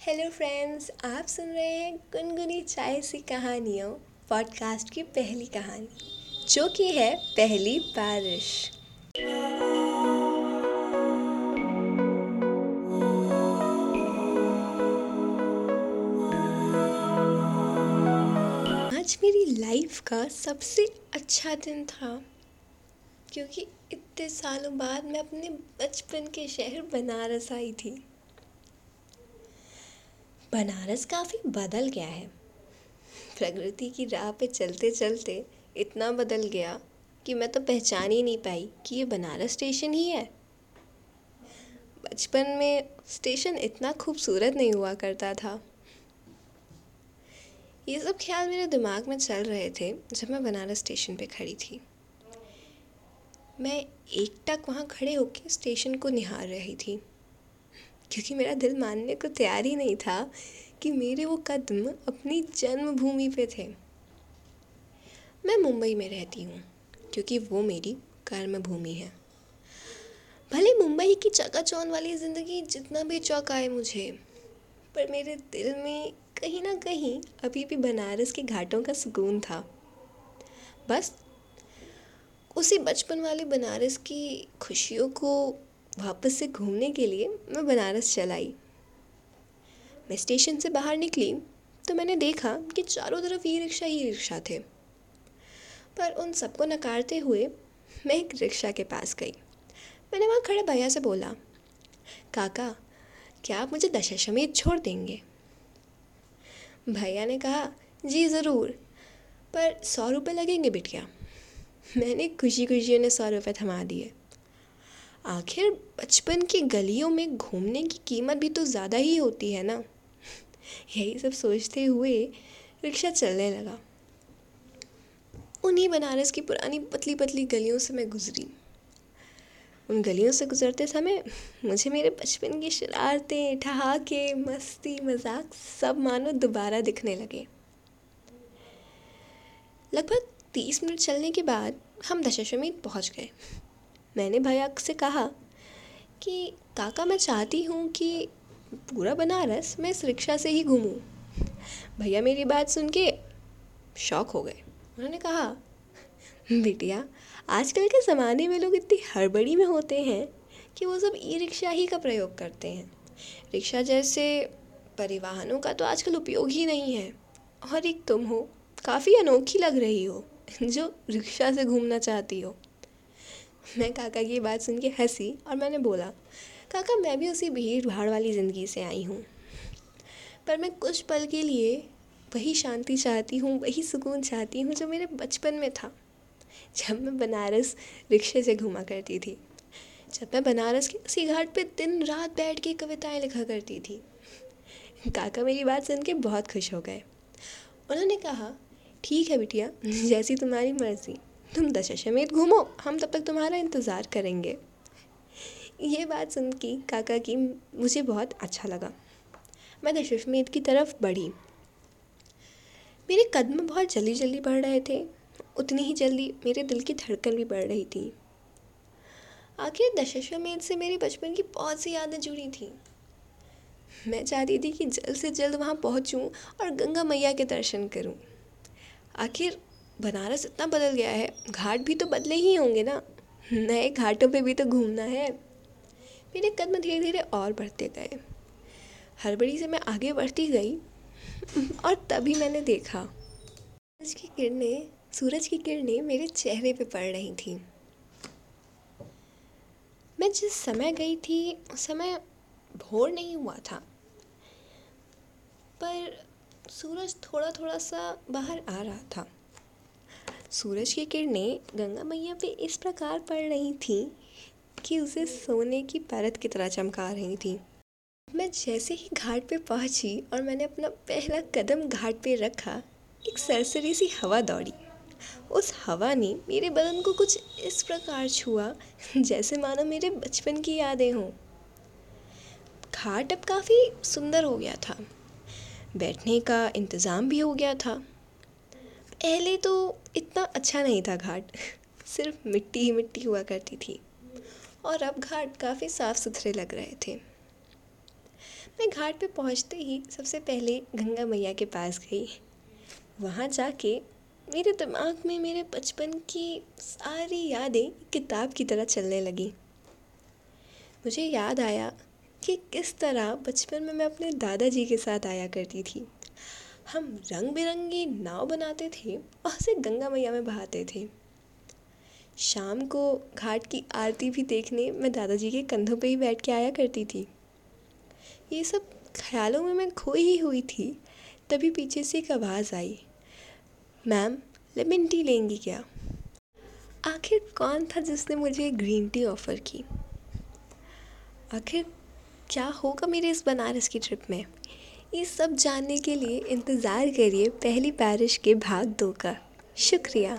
Hello friends आप सुन रहे हैं गुनगुनी चाय सी कहानियों पॉडकास्ट की पहली कहानी, जो कि है पहली बारिश। आज मेरी लाइफ का सबसे अच्छा दिन था, क्योंकि इतने सालों बाद मैं अपने बचपन के शहर बनारस आई थी। बनारस काफ़ी बदल गया है। प्रकृति की राह पे चलते चलते इतना बदल गया कि मैं तो पहचान ही नहीं पाई कि ये बनारस स्टेशन ही है। बचपन में स्टेशन इतना खूबसूरत नहीं हुआ करता था। ये सब ख्याल मेरे दिमाग में चल रहे थे जब मैं बनारस स्टेशन पे खड़ी थी। मैं एक टक वहाँ खड़े होकर स्टेशन को निहार रही थी। क्योंकि मेरा दिल मानने को तैयार ही नहीं था कि मेरे वो कदम अपनी जन्मभूमि पे थे। मैं मुंबई में रहती हूँ, क्योंकि वो मेरी कर्म भूमि है। भले मुंबई की चकाचौंध वाली ज़िंदगी जितना भी चौंकाए मुझे, पर मेरे दिल में कहीं ना कहीं अभी भी बनारस के घाटों का सुकून था। बस, उसी बचपन वाले बनारस की खुशियों को वापस से घूमने के लिए मैं बनारस चल आई। मैं स्टेशन से बाहर निकली तो मैंने देखा कि चारों तरफ़ ई रिक्शा ही रिक्शा थे। पर उन सबको नकारते हुए मैं एक रिक्शा के पास गई। मैंने वहाँ खड़े भैया से बोला, काका, क्या आप मुझे दशाश्वमेध छोड़ देंगे? भैया ने कहा, जी, ज़रूर, पर सौ रुपये लगेंगे बिटिया। मैंने खुशी खुशी उन्हें सौ रुपये थमा दिए। आखिर बचपन की गलियों में घूमने की कीमत भी तो ज़्यादा ही होती है ना? यही सब सोचते हुए रिक्शा चलने लगा। उन्हीं बनारस की पुरानी पतली पतली गलियों से मैं गुज़री। उन गलियों से गुज़रते समय मुझे मेरे बचपन की शरारतें, ठहाके, मस्ती, मज़ाक सब मानो दोबारा दिखने लगे। लगभग तीस मिनट चलने के बाद हम दशाश्वमेध पहुँच गए। मैंने भैया से कहा कि, काका, मैं चाहती हूँ कि पूरा बनारस मैं इस रिक्शा से ही घूमूं। भैया मेरी बात सुन के शौक हो गए। उन्होंने कहा, बिटिया, आजकल के ज़माने में लोग इतनी हड़बड़ी में होते हैं कि वो सब ई रिक्शा ही का प्रयोग करते हैं। रिक्शा जैसे परिवहनों का तो आजकल उपयोग ही नहीं है। और एक तुम हो, काफ़ी अनोखी लग रही हो, जो रिक्शा से घूमना चाहती हो। मैं काका की बात सुन के हँसी और मैंने बोला, काका, मैं भी उसी भीड़ भाड़ वाली ज़िंदगी से आई हूँ। पर मैं कुछ पल के लिए वही शांति चाहती हूँ, वही सुकून चाहती हूँ जो मेरे बचपन में था। जब मैं बनारस रिक्शे से घूमा करती थी, जब मैं बनारस के उसी घाट पे दिन रात बैठ के कविताएँ लिखा करती थी। काका मेरी बात सुन के बहुत खुश हो गए। उन्होंने कहा, ठीक है बिटिया, जैसी तुम्हारी मर्ज़ी। तुम दशाश्वमेध घूमो, हम तब तक तुम्हारा इंतज़ार करेंगे। ये बात सुन के काका की मुझे बहुत अच्छा लगा। मैं दशाश्वमेध की तरफ़ बढ़ी। मेरे कदम बहुत जल्दी जल्दी बढ़ रहे थे। उतनी ही जल्दी मेरे दिल की धड़कन भी बढ़ रही थी। आखिर दशाश्वमेध से मेरे बचपन की बहुत सी यादें जुड़ी थी। मैं चाहती थी कि जल्द से जल्द वहाँ पहुँचूँ और गंगा मैया के दर्शन करूँ। आखिर बनारस इतना बदल गया है। घाट भी तो बदले ही होंगे ना। नए घाटों पे भी तो घूमना है। मेरे कदम धीरे धीरे और बढ़ते गए। हड़बड़ी से मैं आगे बढ़ती गई और तभी मैंने देखा, सूरज की किरणें, सूरज की किरणें मेरे चेहरे पे पड़ रही थी। मैं जिस समय गई थी, उस समय भोर नहीं हुआ था। पर सूरज थोड़ा थोड़ा सा बाहर आ रहा था। सूरज की किरणें गंगा मैया पे इस प्रकार पड़ रही थीं कि उसे सोने की परत की तरह चमका रही थी। मैं जैसे ही घाट पे पहुँची और मैंने अपना पहला कदम घाट पे रखा, एक सरसरी सी हवा दौड़ी। उस हवा ने मेरे बदन को कुछ इस प्रकार छुआ, जैसे मानो मेरे बचपन की यादें हों। घाट अब काफ़ी सुंदर हो गया था। बैठने का इंतज़ाम भी हो गया था। पहले तो इतना अच्छा नहीं था घाट। सिर्फ़ मिट्टी ही मिट्टी हुआ करती थी। और अब घाट काफ़ी साफ़ सुथरे लग रहे थे। मैं घाट पे पहुँचते ही सबसे पहले गंगा मैया के पास गई। वहाँ जाके मेरे दिमाग में मेरे बचपन की सारी यादें किताब की तरह चलने लगी। मुझे याद आया कि किस तरह बचपन में मैं अपने दादाजी के साथ आया करती थी। हम रंग बिरंगी नाव बनाते थे और उसे गंगा मैया में बहाते थे। शाम को घाट की आरती भी देखने मैं दादाजी के कंधों पे ही बैठ के आया करती थी। ये सब ख्यालों में मैं खोई ही हुई थी, तभी पीछे से एक आवाज़ आई। मैम लेमन टी लेंगी क्या? आखिर कौन था जिसने मुझे ग्रीन टी ऑफ़र की? आखिर क्या होगा मेरे इस बनारस की ट्रिप में? ये सब जानने के लिए इंतज़ार करिए पहली बारिश के भाग दो का। शुक्रिया।